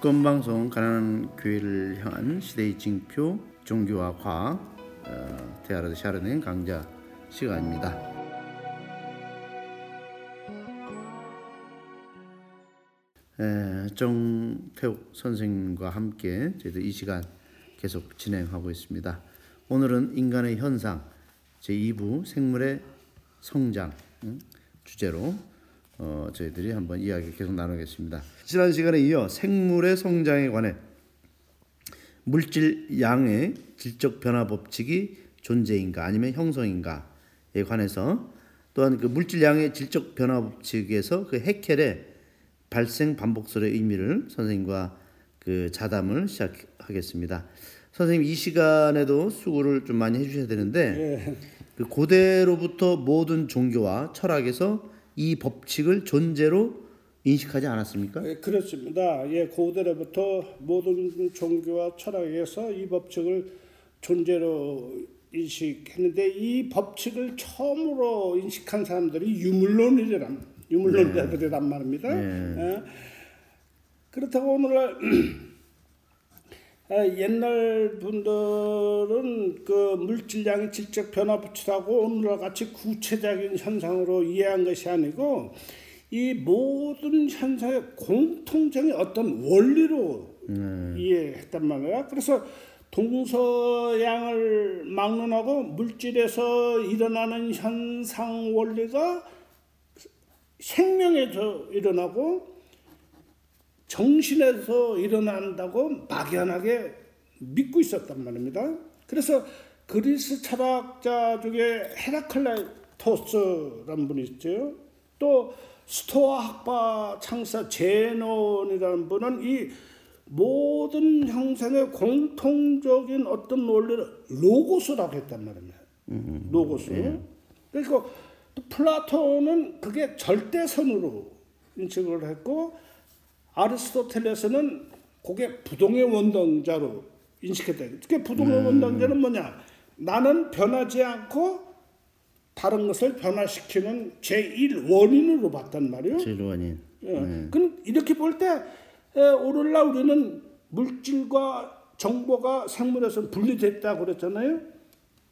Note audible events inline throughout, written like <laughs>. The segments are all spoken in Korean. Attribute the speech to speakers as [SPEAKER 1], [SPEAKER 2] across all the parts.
[SPEAKER 1] 주권방송 가난한 교회를 향한 시대의 징표 종교와 과학 어, 대하르드 샤르넨 강좌 시간입니다. 에, 정태욱 선생님과 함께 저희들 이 시간 계속 진행하고 있습니다. 오늘은 인간의 현상 제 2부 생물의 성장 음, 주제로 어, 저희들이 한번 이야기 계속 나누겠습니다. 지난 시간에 이어 생물의 성장에 관해 물질 양의 질적 변화 법칙이 존재인가 아니면 형성인가에 관해서 또한 그 물질 양의 질적 변화 법칙에서 그 해켈의 발생 반복설의 의미를 선생님과 그 자담을 시작하겠습니다. 선생님 이 시간에도 수고를 좀 많이 해주셔야 되는데 그 고대로부터 모든 종교와 철학에서 이 법칙을 존재로 인식하지 않았습니까?
[SPEAKER 2] 예, 그렇습니다. 예, 고대로부터 모든 종교와 철학에서 이 법칙을 존재로 인식했는데 이 법칙을 처음으로 인식한 사람들이 유물론이란 유물론자들이란 말입니다. 예. 그렇다고 오늘날 아, <clears throat> 옛날 분들은 그 물질량의 질적 변화 법칙하고 오늘날 같이 구체적인 현상으로 이해한 것이 아니고 이 모든 현상의 공통적인 어떤 원리로 이해했단 말이야. 그래서 동서양을 막론하고 물질에서 일어나는 현상 원리가 생명에서 일어나고 정신에서 일어난다고 막연하게 믿고 있었단 말입니다. 그래서 그리스 철학자 중에 헤라클레이토스라는 분이 있죠. 또 스토아 학파 창시자 제논이라는 분은 이 모든 형상의 공통적인 어떤 논리를 로고스라고 했단 말입니다. 로고스. 예. 그리고 또 플라톤은 그게 절대선으로 인식을 했고 아리스토텔레스는 그게 부동의 원동자로 인식했다. 그게 부동의 음. 원동자는 뭐냐? 나는 변하지 않고 다른 것을 변화시키는 제1 원인으로 봤단 말이에요.
[SPEAKER 1] 제1 원인.
[SPEAKER 2] 예. 네. 그럼 이렇게 볼 때 오늘날 우리는 물질과 정보가 생물에서 분리됐다고 그랬잖아요.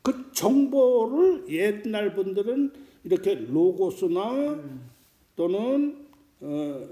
[SPEAKER 2] 그 정보를 옛날 분들은 이렇게 로고스나 또는 어,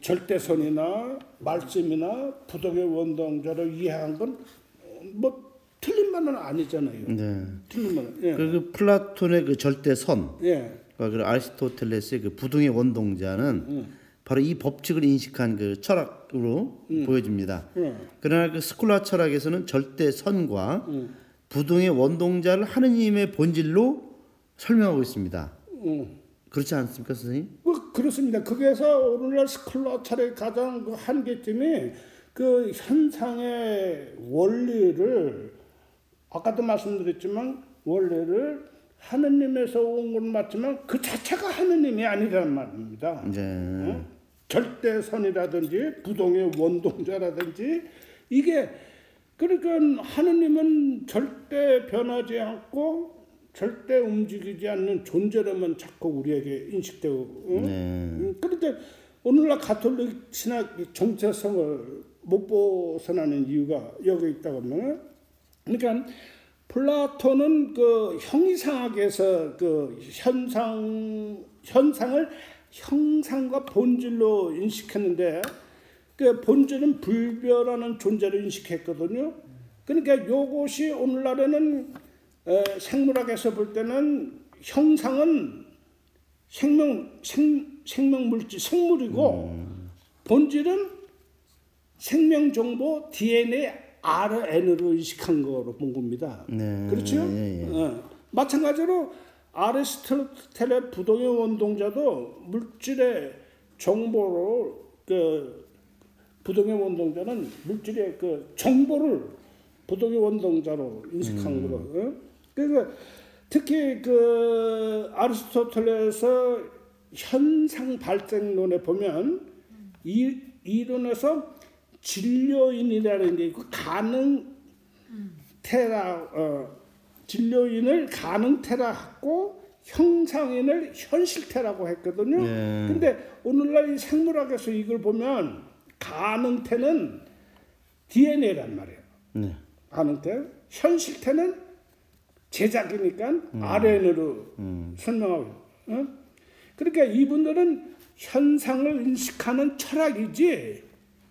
[SPEAKER 2] 절대선이나 말씀이나 부동의 원동자로 이해한 건뭐 틀린 말은 아니잖아요.
[SPEAKER 1] 네.
[SPEAKER 2] 틀린 말은. 예.
[SPEAKER 1] 그 플라톤의 그 절대선,
[SPEAKER 2] 예.
[SPEAKER 1] 그 아리스토텔레스의 그 부동의 원동자는
[SPEAKER 2] 음.
[SPEAKER 1] 바로 이 법칙을 인식한 그 철학으로 보여집니다.
[SPEAKER 2] 음.
[SPEAKER 1] 그러나 그 스콜라 철학에서는 절대선과
[SPEAKER 2] 음.
[SPEAKER 1] 부동의 원동자를 하느님의 본질로 설명하고 있습니다.
[SPEAKER 2] 음.
[SPEAKER 1] 그렇지 않습니까, 선생님?
[SPEAKER 2] 뭐 그렇습니다. 거기에서 오늘날 스콜라 철의 가장 그 한계점이 그 현상의 원리를 아까도 말씀드렸지만 원리를 하느님에서 온 건 맞지만 그 자체가 하느님이 아니란 말입니다.
[SPEAKER 1] 네.
[SPEAKER 2] 어? 절대선이라든지 부동의 원동자라든지 이게 그러니까 하느님은 절대 변하지 않고 절대 움직이지 않는 존재로만 자꾸 우리에게 인식되고 응?
[SPEAKER 1] 네.
[SPEAKER 2] 그런데 오늘날 가톨릭 신학 정체성을 못 벗어나는 이유가 여기 있다고 하면 그러니까 플라톤은 그 형이상학에서 그 현상 현상을 형상과 본질로 인식했는데 그 본질은 불별하는 존재로 인식했거든요. 그러니까 요것이 오늘날에는 에, 생물학에서 볼 때는 형상은 생명 생, 생명 물질 생물이고
[SPEAKER 1] 음.
[SPEAKER 2] 본질은 생명 정보 DNA RN으로 인식한 거로 본 겁니다.
[SPEAKER 1] 네.
[SPEAKER 2] 그렇죠?
[SPEAKER 1] 예, 예.
[SPEAKER 2] 어. 마찬가지로 아리스토텔의 부동의 원동자도 물질의 정보를 그 부동의 원동자는 물질의 그 정보를 부동의 원동자로 인식한
[SPEAKER 1] 음.
[SPEAKER 2] 거로. 어? 그러니까 특히 그 아리스토텔레스 현상 발생론에 보면 이 이론에서 진료인이라는 게 있고 가능 테라 어, 진료인을 가능테라 하고 형상인을 현실테라고 했거든요.
[SPEAKER 1] 네.
[SPEAKER 2] 근데 오늘날 이 생물학에서 이걸 보면 가능태는 DNA란 말이에요.
[SPEAKER 1] 네.
[SPEAKER 2] 가능태. 현실태는 제작이니까 RNA로 설명하고. 어? 그러니까 이분들은 현상을 인식하는 철학이지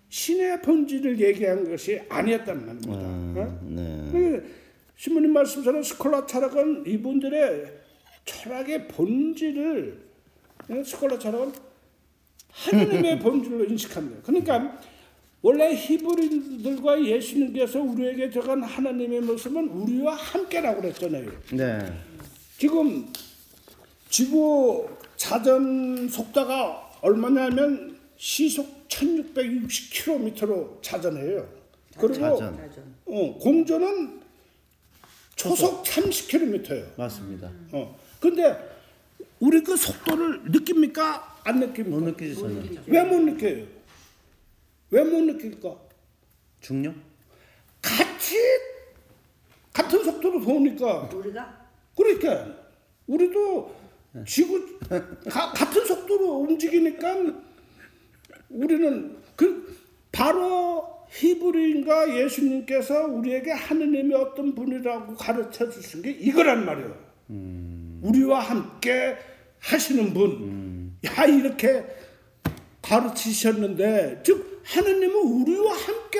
[SPEAKER 2] 신의 본질을 얘기한 것이 아니었단 말입니다. 어?
[SPEAKER 1] 네.
[SPEAKER 2] 그 신부님 말씀처럼 스콜라 철학은 이분들의 철학의 본질을 어, 스콜라 철학은 <laughs> 하나님의 본질로 인식합니다. 그러니까 원래 히브리들과 예수님께서 우리에게 적은 하나님의 모습은 우리와 함께라고 그랬잖아요.
[SPEAKER 1] 네.
[SPEAKER 2] 지금 지구 자전 속도가 얼마냐면 시속 1660km로 자전해요. 그리고
[SPEAKER 1] 자전.
[SPEAKER 2] 어, 공전은 초속 30km예요.
[SPEAKER 1] 맞습니다.
[SPEAKER 2] 어. 근데 우리 그 속도를 느낍니까?
[SPEAKER 1] 안못
[SPEAKER 2] 느낍니까?
[SPEAKER 1] 느끼지 전혀.
[SPEAKER 2] 왜못 느껴요? 왜 못 느낄까?
[SPEAKER 1] 중력?
[SPEAKER 2] 같이 같은 속도로 도니까
[SPEAKER 3] 우리가
[SPEAKER 2] 그러니까 우리도 지구 가, 같은 속도로 움직이니까 우리는 그 바로 히브리인과 예수님께서 우리에게 하느님의 어떤 분이라고 가르쳐 주신 게 이거란 말이에요. 우리와 함께 하시는 분. 야 이렇게 가르치셨는데 즉 하느님은 우리와 함께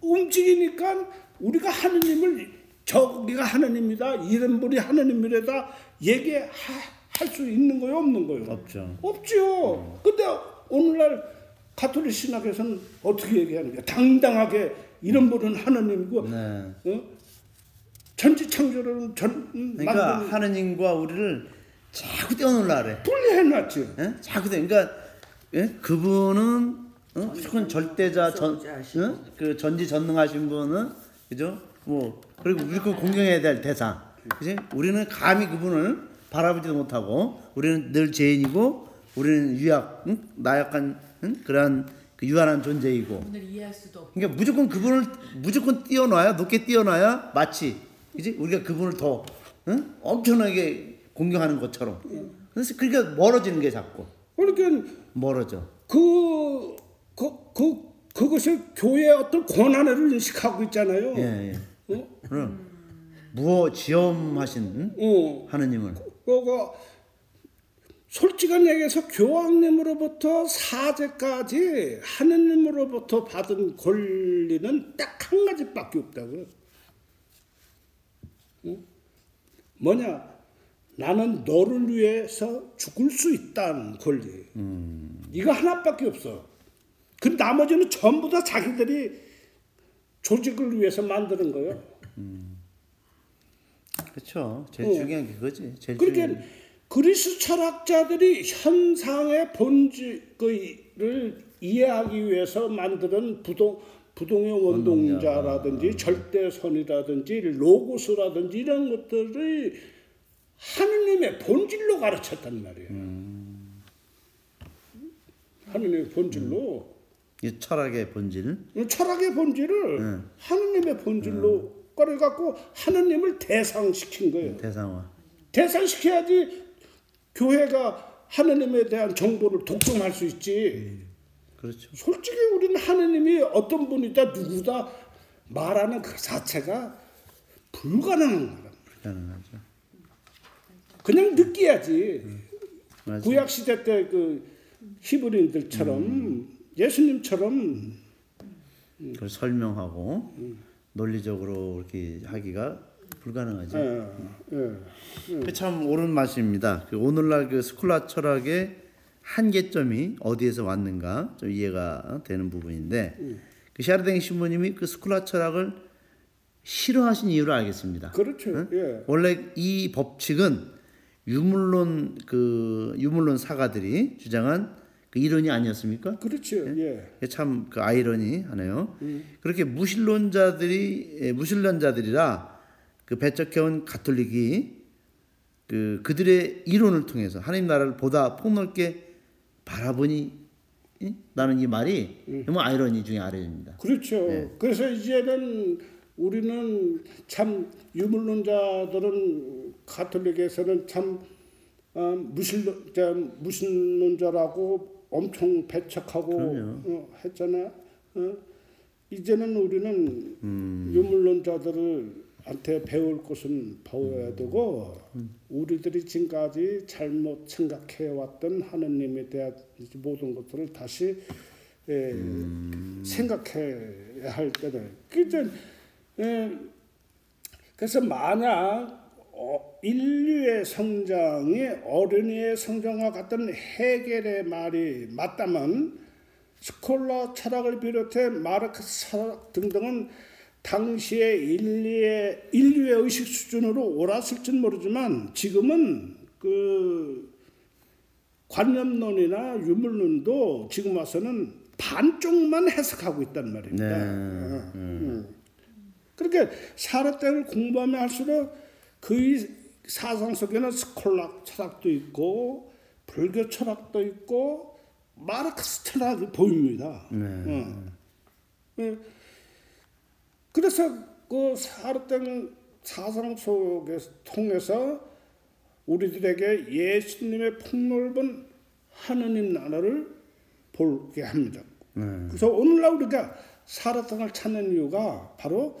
[SPEAKER 2] 움직이니까 우리가 하느님을 저기가 하느님이다 이런 분이 하느님이래다 얘기할 수 있는 거요 없는 거요
[SPEAKER 1] 없죠.
[SPEAKER 2] 없죠. 근데 오늘날 가톨릭 신학에서는 어떻게 얘기하는 거야? 당당하게 이런 분은 하느님이고
[SPEAKER 1] 네.
[SPEAKER 2] 어? 전지창조를 전 음,
[SPEAKER 1] 그러니까
[SPEAKER 2] 만든
[SPEAKER 1] 하느님과 우리를 자꾸 떼어놓으려 그래.
[SPEAKER 2] 분리해놨지.
[SPEAKER 1] 예? 자꾸 떼. 그러니까 예? 그분은 어? 무조건 절대자 전,
[SPEAKER 3] 무서워하시고.
[SPEAKER 1] 어? 그 전지 전능하신 분은 그죠? 뭐 그리고 무조건 공경해야 될 대상. 그지? 우리는 감히 그분을 바라보지도 못하고 우리는 늘 죄인이고 우리는 유약, 응? 나약한 응? 그러한 그 유한한 존재이고.
[SPEAKER 4] 오늘 이해할 수도 없고
[SPEAKER 1] 그러니까 무조건 그분을 무조건 띄워놔야 높게 띄워놔야 마치 이제 우리가 그분을 더 응? 엄청나게 공경하는 것처럼. 그래서 그러니까 멀어지는 게 자꾸
[SPEAKER 2] 그러니까
[SPEAKER 1] 멀어져.
[SPEAKER 2] 그, 그, 그, 그것을 교회의 어떤 권한을 인식하고 있잖아요.
[SPEAKER 1] 예, 예.
[SPEAKER 2] 어?
[SPEAKER 1] 그럼 무어 지엄하신 응?
[SPEAKER 2] 어.
[SPEAKER 1] 하느님을
[SPEAKER 2] 그거 솔직한 얘기해서 교황님으로부터 사제까지 하느님으로부터 받은 권리는 딱 한 가지밖에 없다고. 응? 뭐냐? 나는 너를 위해서 죽을 수 있다는 권리. 이거 하나밖에 없어. 그 나머지는 전부 다 자기들이 조직을 위해서 만드는 거예요.
[SPEAKER 1] 그렇죠. 제일
[SPEAKER 2] 어.
[SPEAKER 1] 중요한 게 그거지. 제일
[SPEAKER 2] 그러니까
[SPEAKER 1] 중요한 게.
[SPEAKER 2] 그리스 철학자들이 현상의 본질을 이해하기 위해서 만드는 부동 부동의 원동자라든지 절대선이라든지 로고스라든지 이런 것들이 하느님의 본질로 가르쳤단 말이에요. 하느님의 본질로
[SPEAKER 1] 이 철학의 본질.
[SPEAKER 2] 철학의 본질을 하느님의 본질로 꺼내 갖고 하느님을 대상시킨 거예요.
[SPEAKER 1] 대상화.
[SPEAKER 2] 대상시켜야지 교회가 하느님에 대한 정보를 독점할 수 있지.
[SPEAKER 1] 그렇죠.
[SPEAKER 2] 솔직히 우리는 하느님이 어떤 분이다 누구다 말하는 그 자체가 불가능한 거야.
[SPEAKER 1] 가능하죠.
[SPEAKER 2] 그냥 느끼야지.
[SPEAKER 1] 맞아.
[SPEAKER 2] 구약 시대 때 그 히브리인들처럼 예수님처럼
[SPEAKER 1] 그걸 설명하고 논리적으로 이렇게 하기가 불가능하죠.
[SPEAKER 2] 예, 예.
[SPEAKER 1] 그참 옳은 말씀입니다. 그 오늘날 그 스콜라 철학의 한계점이 어디에서 왔는가 좀 이해가 되는 부분인데 그 샤르댕 신부님이 그 스콜라 철학을 싫어하신 이유를 알겠습니다.
[SPEAKER 2] 그렇죠. 예.
[SPEAKER 1] 원래 이 법칙은 유물론 그 유물론 사가들이 주장한 그 이론이 아니었습니까?
[SPEAKER 2] 그렇죠. 예.
[SPEAKER 1] 참 그 아이러니 하네요. 그렇게 무신론자들이 예, 무신론자들이라 그 배척해온 가톨릭이 그 그들의 이론을 통해서 하나님 나라를 보다 폭넓게 바라보니 예? 나는 이 말이 너무 아이러니 중에 아래입니다.
[SPEAKER 2] 그렇죠. 그래서 이제는 우리는 참 유물론자들은 가톨릭에서는 참 어, 무신론, 자, 무신론자라고 엄청 배척하고 어, 했잖아. 어? 이제는 우리는 유물론자들한테 배울 것은 배워야 되고 우리들이 지금까지 잘못 생각해 왔던 하느님에 대한 모든 것들을 다시 에, 생각해야 할 때는 에, 그래서 만약 어, 인류의 성장이 어른이의 성장과 같은 해겔의 말이 맞다면 스콜라 철학을 비롯해 마르크스 철학 등등은 당시의 인류의, 인류의 의식 수준으로 옳았을지는 모르지만 지금은 그 관념론이나 유물론도 지금 와서는 반쪽만 해석하고 있단 말입니다.
[SPEAKER 1] 네.
[SPEAKER 2] 어, 음. 그렇게 사르땡을 공부하면 할수록 그의 사상 속에는 스콜락 철학도 있고 불교 철학도 있고 마르크스 철학이 보입니다. 어. 예. 그래서 그 사르땡 사상 속에 통해서 우리들에게 예수님의 폭넓은 하느님 나라를 보게 합니다. 그래서 오늘날 우리가 사르땡을 찾는 이유가 바로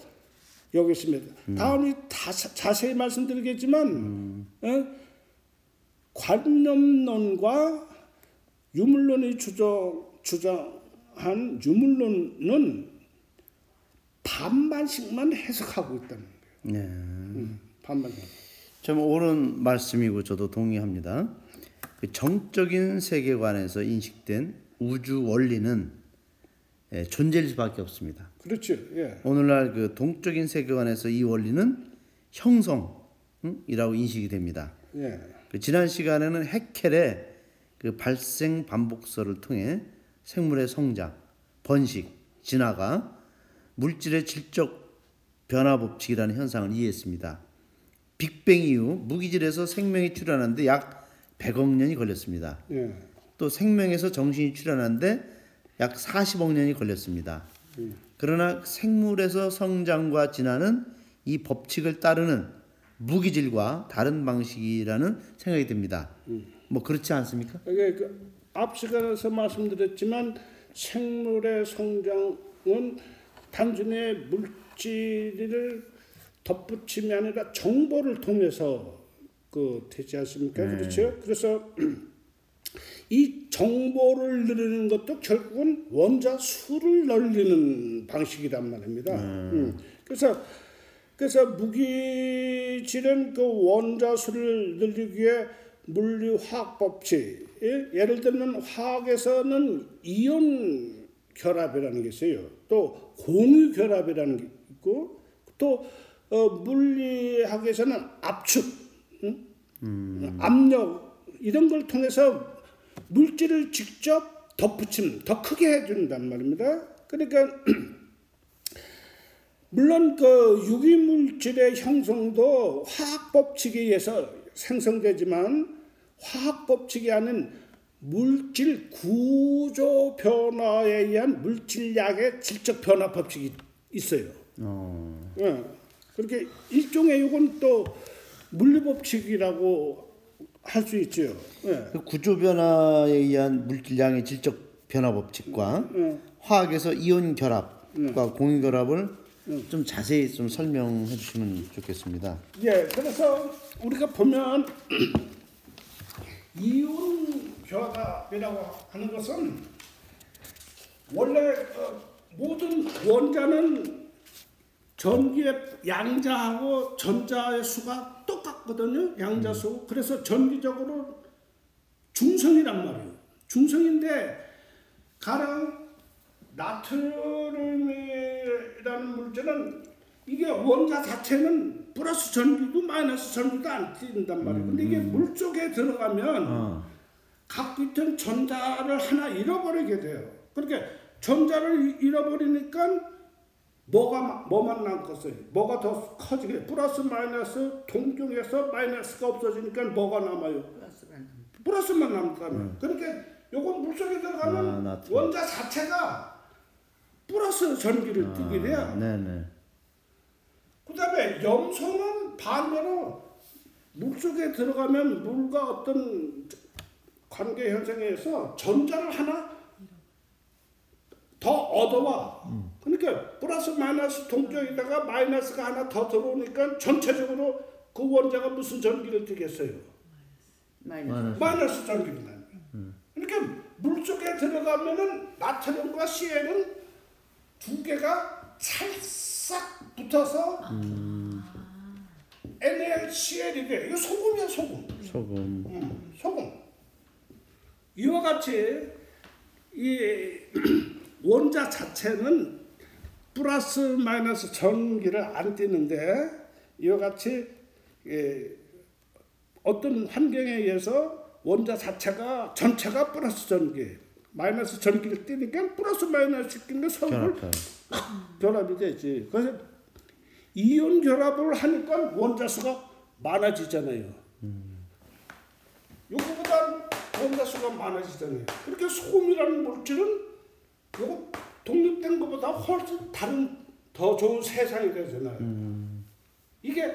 [SPEAKER 2] 여기 있습니다. 다음이 다, 자세히 말씀드리겠지만 어? 관념론과 유물론이 주장, 주장한 유물론은 반반씩만 해석하고 있다는 거예요.
[SPEAKER 1] 네.
[SPEAKER 2] 음, 반반씩.
[SPEAKER 1] 참 옳은 말씀이고 저도 동의합니다. 그 정적인 세계관에서 인식된 우주 원리는 예, 존재일 수밖에 없습니다.
[SPEAKER 2] 그렇죠. 예.
[SPEAKER 1] 오늘날 그 동적인 세계관에서 이 원리는 형성이라고 인식이 됩니다.
[SPEAKER 2] 예.
[SPEAKER 1] 그 지난 시간에는 해켈의 그 발생 반복서를 통해 생물의 성장, 번식, 진화가 물질의 질적 변화 법칙이라는 현상을 이해했습니다. 빅뱅 이후 무기질에서 생명이 출현하는데 약 100억 년이 걸렸습니다.
[SPEAKER 2] 예.
[SPEAKER 1] 또 생명에서 정신이 출현하는데 약 40억 년이 걸렸습니다. 그러나 생물에서 성장과 진화는 이 법칙을 따르는 무기질과 다른 방식이라는 생각이 듭니다. 뭐 그렇지 않습니까?
[SPEAKER 2] 이게 그 앞 시간에서 말씀드렸지만 생물의 성장은 단순히 물질을 덧붙임이 아니라 정보를 통해서 그 되지 않습니까? 그렇죠? 그래서 이 정보를 늘리는 것도 결국은 원자 수를 늘리는 방식이란 말입니다. 음. 그래서 그래서 무기질은 그 원자 수를 늘리기 위해 물리 화학 법칙 예? 예를 들면 화학에서는 이온 결합이라는 게 있어요. 또 공유 결합이라는 게 있고 또 어, 물리학에서는 압축, 응? 압력 이런 걸 통해서 물질을 직접 덧붙임, 더 크게 해준단 말입니다. 그러니까 <clears throat> 물론 그 유기물질의 형성도 화학 법칙에 의해서 생성되지만 화학 법칙이 아닌 물질 구조 변화에 의한 물질약의 질적 변화 법칙이 있어요.
[SPEAKER 1] 어,
[SPEAKER 2] 예. 그렇게 일종의 이건 또 물리 법칙이라고 할 수 있죠. 예.
[SPEAKER 1] 그 구조 변화에 의한 물질량의 질적 변화 법칙과
[SPEAKER 2] 예.
[SPEAKER 1] 화학에서 이온 결합과 공유 결합을 좀 자세히 좀 설명해 주시면 좋겠습니다.
[SPEAKER 2] 예, 그래서 우리가 보면 <clears throat> 이온 결합이라고 하는 것은 원래 어, 모든 원자는 전기의 양자하고 전자의 수가 똑 같거든요. 양자수. 그래서 전기적으로 중성이란 말이에요. 중성인데 가령 나트륨이라는 물질은 이게 원자 자체는 플러스 전기도 마이너스 전기도 안 뛴단 말이에요. 근데 이게 물 속에 들어가면
[SPEAKER 1] 어,
[SPEAKER 2] 갖고 있던 전자를 하나 잃어버리게 돼요. 그러니까 전자를 이- 잃어버리니까 뭐가 마- 뭐만 남겠어요? 뭐가 더 커지게 플러스 마이너스 동경에서 마이너스가 없어지니까 뭐가 남아요? 플러스 만 남다면. 그러니까 요건 물속에 들어가면
[SPEAKER 1] 아.
[SPEAKER 2] 원자 자체가 플러스 전기를 띠게 돼요.
[SPEAKER 1] 아, 네네.
[SPEAKER 2] 그다음에 염소는 반대로 물속에 들어가면 물과 어떤 관계 현상에서 전자를 하나 더 얻어와. 그러니까 플러스 마이너스 동쪽에다가 마이너스가 하나 더 들어오니까 전체적으로 그 원자가 무슨 전기를 띠겠어요?
[SPEAKER 3] 마이너스.
[SPEAKER 2] 마이너스 전기를 나는 거예요. 그러니까 물 속에 들어가면은 나트륨과 CL은 두 개가 찰싹 붙어서 NaCl이 돼. 이거 소금이야 소금.
[SPEAKER 1] 소금.
[SPEAKER 2] 음, 소금. 이와 같이 이 <clears throat> 원자 자체는 플러스 마이너스 전기를 안 띠는데 이와 같이 예, 어떤 환경에 의해서 원자 자체가 전체가 플러스 전기, 마이너스 전기를 띠니까 플러스 마이너스 서로
[SPEAKER 1] 결합.
[SPEAKER 2] 결합이 되지. 그래서 이온 결합을 하니까 원자 수가 많아지잖아요. 요거보다 원자 수가 많아지잖아요. 그렇게 소금이라는 물질은 요거 독립된 것보다 훨씬 다른 더 좋은 세상이 되잖아요. 이게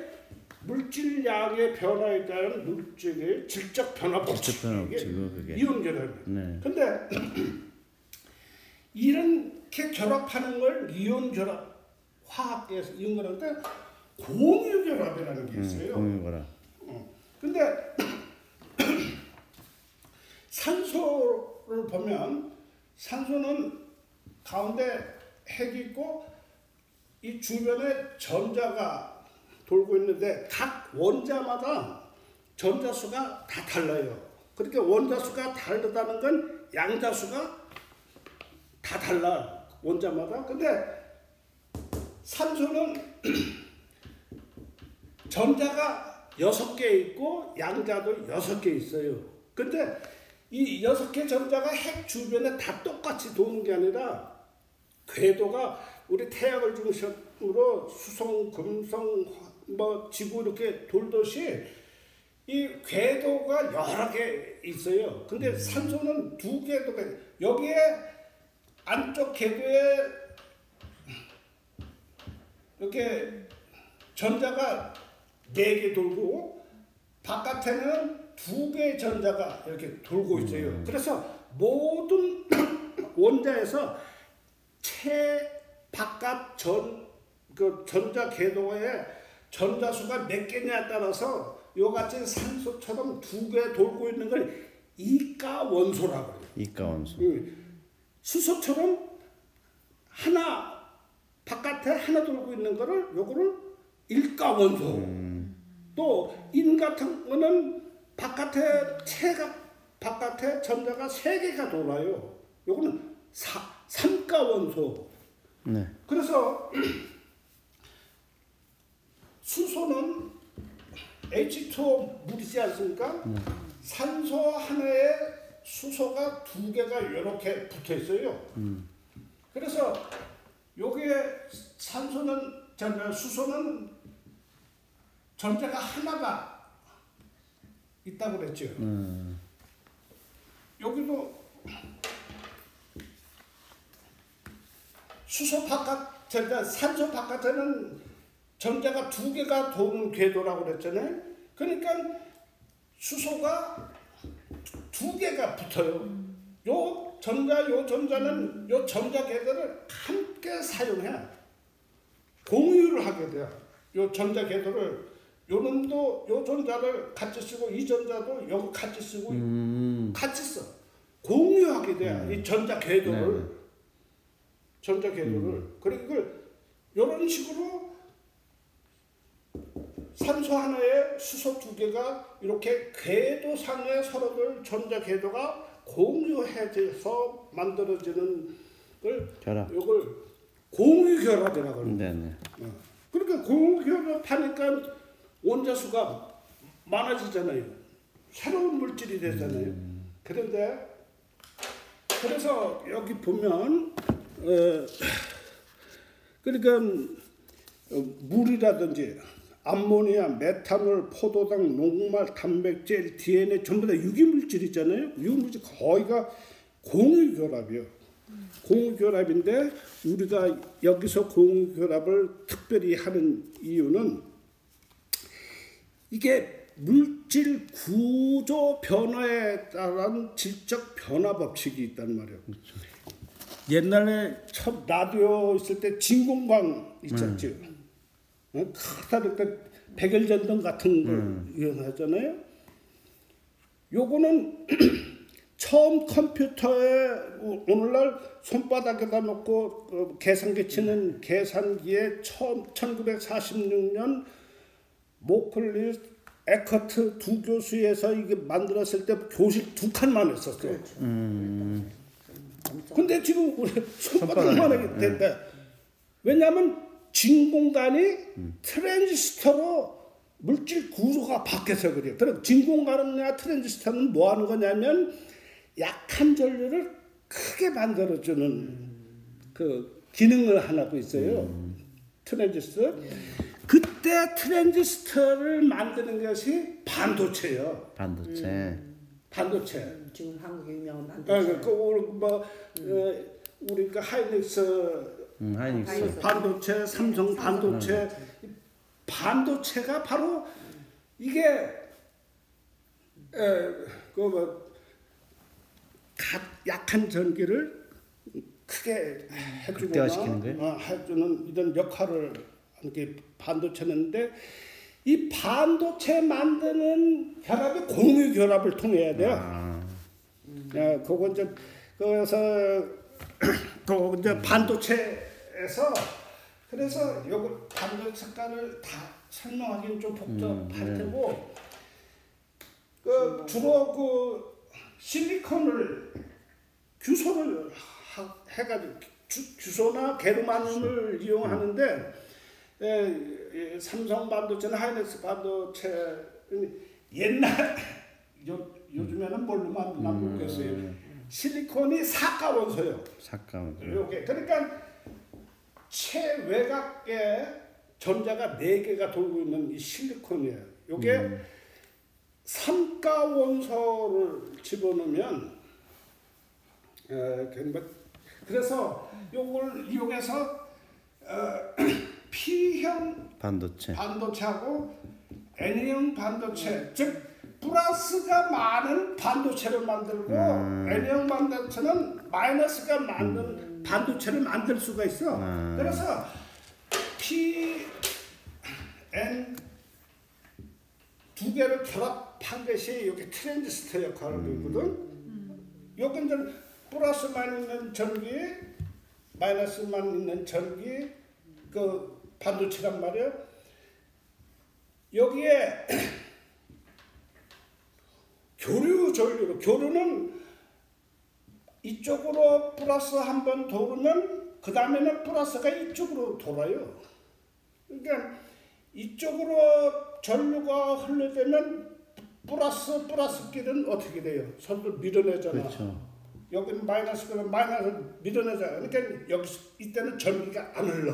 [SPEAKER 2] 물질량의 변화에 따른 물질의 질적 변화 법칙.
[SPEAKER 1] 질적 변화
[SPEAKER 2] 이게
[SPEAKER 1] 법칙이고, 그게.
[SPEAKER 2] 이온 결합이.
[SPEAKER 1] 네.
[SPEAKER 2] 근데 <clears throat> 이렇게 결합하는 걸 이온 결합 화학에서 이온 결합인데 공유 결합이라는 게 있어요.
[SPEAKER 1] 공유거라.
[SPEAKER 2] 어. 근데 <clears throat> 산소를 보면 산소는 가운데 핵이 있고 이 주변에 전자가 돌고 있는데 각 원자마다 전자수가 다 달라요. 그러니까 원자수가 다르다는 건 양자수가 다 달라 원자마다. 근데 산소는 <clears throat> 전자가 여섯 개 있고 양자도 여섯 개 있어요. 근데 이 여섯 개 전자가 핵 주변에 다 똑같이 도는 게 아니라 궤도가 우리 태양을 중심으로 수성, 금성, 화- 뭐 지구 이렇게 돌듯이 이 궤도가 여러 개 있어요. 근데 산소는 두 궤도가 여기에 안쪽 궤도에 이렇게 전자가 네 개 돌고 바깥에는 두 개의 전자가 이렇게 돌고 있어요. 그래서 모든 <clears throat> 원자에서 최 바깥 전 그 전자 궤도에 전자수가 몇 개냐에 따라서 요같이 산소처럼 두 개 돌고 있는 걸 이가 원소라고 해요.
[SPEAKER 1] 이가 원소.
[SPEAKER 2] 음, 수소처럼 하나 바깥에 하나 돌고 있는 거를 요거를 일가 원소. 또인 같은 거는 바깥에 체가 바깥에 전자가 세 개가 돌아요. 요거는 사 삼가원소.
[SPEAKER 1] 네.
[SPEAKER 2] 그래서 <clears throat> 수소는 H2O 물이지 않습니까? 산소 하나에 수소가 두 개가 이렇게 붙어 있어요. 그래서 여기에 산소는 전자 수소는 전자가 하나가 있다고 그랬죠. 여기도 수소 바깥 전자 산소 바깥에는 전자가 두 개가 도는 궤도라고 그랬잖아요. 그러니까 수소가 두 개가 붙어요. 요 전자 요 전자는 요 전자 궤도를 함께 사용해 공유를 하게 돼요. 요 전자 궤도를 요 놈도 요 전자를 같이 쓰고 이 전자도 요거 같이 쓰고
[SPEAKER 1] 음.
[SPEAKER 2] 같이 써 공유하게 돼. 이 전자 궤도를
[SPEAKER 1] 네.
[SPEAKER 2] 전자 궤도를 그리고 이걸 이런 식으로 산소 하나에 수소 두 개가 이렇게 궤도상에 서로들 전자 궤도가 공유해져서 만들어지는 걸
[SPEAKER 1] 결합.
[SPEAKER 2] 이걸 공유 결합이라고 합니다.
[SPEAKER 1] 네네.
[SPEAKER 2] 그러니까 공유 결합하니까 원자수가 많아지잖아요. 새로운 물질이 되잖아요. 그런데 그래서 여기 보면 어, 그러니까 어, 물이라든지 암모니아, 메탄올, 포도당, 녹말, 단백질, DNA 전부 다 유기물질이잖아요. 유기물질 거의가 공유결합이요. 공유결합인데 우리가 여기서 공유결합을 특별히 하는 이유는 이게 물질 구조 변화에 따른 질적 변화 법칙이 있단 말이에요. 옛날에 첫 라디오 있을 때 진공광 있었죠. 어? 크다 이렇게 백열전등 같은 걸 이용하잖아요. 요거는 <clears throat> 처음 컴퓨터에 오- 오늘날 손바닥에다 놓고 어, 계산기 치는 계산기에 처음 1946년 모클리 에커트 두 교수에서 이게 만들었을 때 교실 두 칸만 했었어요. 근데 지금 우리 손바닥만 하게 된다. 왜냐하면 진공관이 트랜지스터로 물질 구조가 바뀌어서 그래요. 그럼 진공관이나 트랜지스터는 뭐 하는 거냐면 약한 전류를 크게 만들어주는 그 기능을 하고 있어요. 트랜지스터. 그때 트랜지스터를 만드는 것이 반도체예요.
[SPEAKER 1] 반도체.
[SPEAKER 2] 반도체.
[SPEAKER 3] 지금 한국의 유명한
[SPEAKER 2] 아,
[SPEAKER 3] 반도체.
[SPEAKER 2] 그, 그, 우리 뭐, 어, 우리 그 하이닉스
[SPEAKER 1] 음, 하이닉스.
[SPEAKER 2] 반도체, 삼성 반도체, 반도체가 바로 이게 그뭐 약한 전기를 크게 해주거나? 어, 해주는 이런 역할을 하는 게 반도체인데 이 반도체 만드는 결합이 공유 결합을 통해야 돼요.
[SPEAKER 1] 아,
[SPEAKER 2] 예, 그거 이제 그래서 <clears throat> 또 이제 반도체에서 그래서 요거 반도체 색깔을 다 설명하기는 좀 복잡할 테고 그 주로 그 실리콘을 규소를 하- 해가지고 주, 규소나 게르마늄을 이용하는데 에, 에, 삼성 반도체나 하이닉스 반도체 옛날 요, 요즘에는 뭘로 만드나 모르겠어요. 실리콘이 사가 원소요.
[SPEAKER 1] 사까운.
[SPEAKER 2] 요게 그러니까 최외곽에 전자가 네 개가 돌고 있는 이 실리콘이에요. 요게 삼가 원소를 집어넣으면 에, 그 뭐- 그래서 요걸 이용해서 어, <clears throat> P형
[SPEAKER 1] 반도체.
[SPEAKER 2] 반도체하고 N형 반도체 즉 플러스가 많은 반도체를 만들고 N형 반도체는 마이너스가 많은 반도체를 만들 수가 있어. 그래서 P, N 두 개를 결합한 것이 여기 트랜지스터 역할을 하거든. 여기 이제 플러스만 있는 전기, 마이너스만 있는 전기, 그 반도체란 말이에요. 여기에 <clears throat> 교류 전류로 교류는 이쪽으로 플러스 한 번 돌으면 그 다음에는 플러스가 이쪽으로 돌아요. 그러니까 이쪽으로 전류가 흘러되면 플러스 플러스 끼는 어떻게 돼요? 서로 밀어내잖아.
[SPEAKER 1] 그렇죠.
[SPEAKER 2] 여기는 마이너스가 마이너스 밀어내잖아. 그러니까 여기 이때는 전기가 안 흘러.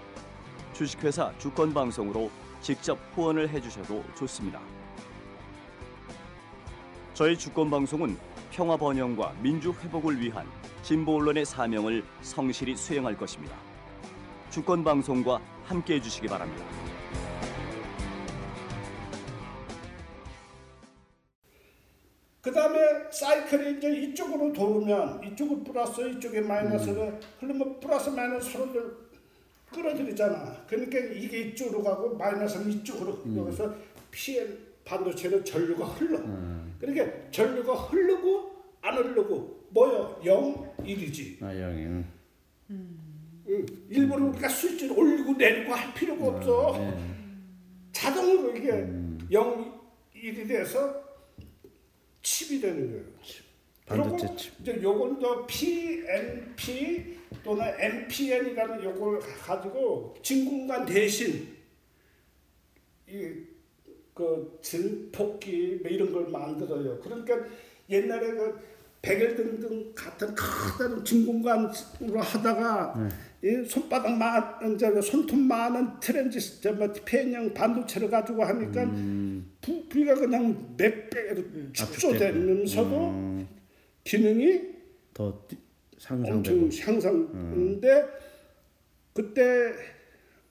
[SPEAKER 4] 주식회사 주권 방송으로 직접 후원을 해주셔도 좋습니다. 저희 주권 방송은 평화 번영과 민주 회복을 위한 진보 언론의 사명을 성실히 수행할 것입니다. 주권 방송과 함께 해주시기 바랍니다.
[SPEAKER 2] 그 다음에 사이클이 이제 이쪽으로 돌으면 이쪽은 플러스 이쪽에 마이너스를 흐르면 플러스 마이너스 서로를 끌어들이잖아. 그러니까 이게 이쪽으로 가고 마이너스는 이쪽으로 흘러서 PN 반도체는 전류가 흘러. 그러니까 전류가 흐르고 안 흐르고 뭐요? 0, 1이지.
[SPEAKER 1] 아, 영이. 응.
[SPEAKER 2] 응. 일부러 우리가 스위치를 올리고 내리고 할 필요가 없어. 자동으로 이게 0, 1이 돼서 칩이 되는 거예요.
[SPEAKER 1] 반도체 칩.
[SPEAKER 2] 이제 요건 또 PNP 또는 MPN이라는 요걸 가지고 진공관 대신 이그 증폭기 뭐 이런 걸 만들어요. 그러니까 옛날에 그 백일등등 같은 커다란 진공관으로 하다가 이 손바닥만 이제 손톱 많은 트랜지스터 뭐 펜형 반도체를 가지고 하니까 부, 부위가 그냥 몇 배로 축소되면서도 기능이
[SPEAKER 1] 더 뛰-
[SPEAKER 2] 엄청 향상인데 그때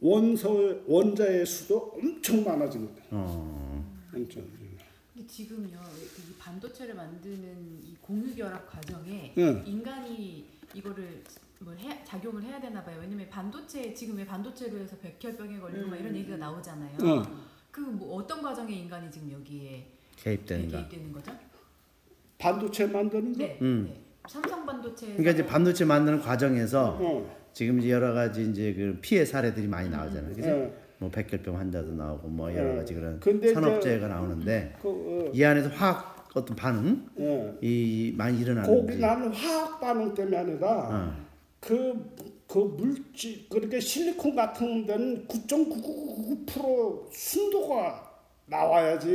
[SPEAKER 2] 원소 원자의 수도 엄청 많아진 거예요.
[SPEAKER 1] 어.
[SPEAKER 2] 엄청.
[SPEAKER 3] 근데 지금요 이 반도체를 만드는 이 공유 결합 과정에
[SPEAKER 2] 응.
[SPEAKER 3] 인간이 이거를 뭘 해, 작용을 해야 되나 봐요. 왜냐면 반도체 지금 왜 반도체로 해서 백혈병에 걸리고 막 이런 얘기가 나오잖아요.
[SPEAKER 2] 응.
[SPEAKER 3] 그뭐 어떤 과정에 인간이 지금 여기에
[SPEAKER 1] 개입되는가.
[SPEAKER 3] 개입되는 거죠?
[SPEAKER 2] 반도체 만드는 거?
[SPEAKER 3] 네.
[SPEAKER 1] 음.
[SPEAKER 3] 네. 삼성 반도체
[SPEAKER 1] 그러니까 이제 반도체 만드는 과정에서
[SPEAKER 2] 어.
[SPEAKER 1] 지금 이제 여러 가지 이제 그 피해 사례들이 많이 나오잖아요. 그죠?
[SPEAKER 2] 예.
[SPEAKER 1] 뭐 백혈병 환자도 나오고 뭐 여러
[SPEAKER 2] 예.
[SPEAKER 1] 가지 그런
[SPEAKER 2] 근데
[SPEAKER 1] 산업재해가 나오는데
[SPEAKER 2] 그 어,
[SPEAKER 1] 이 안에서 화학 어떤 반응
[SPEAKER 2] 예.
[SPEAKER 1] 이 많이 일어나는지
[SPEAKER 2] 거기 나는 화학 반응 때문에 아니라
[SPEAKER 1] 어.
[SPEAKER 2] 그, 그 물질 그렇게 실리콘 같은 데는 9.999% 순도가 나와야지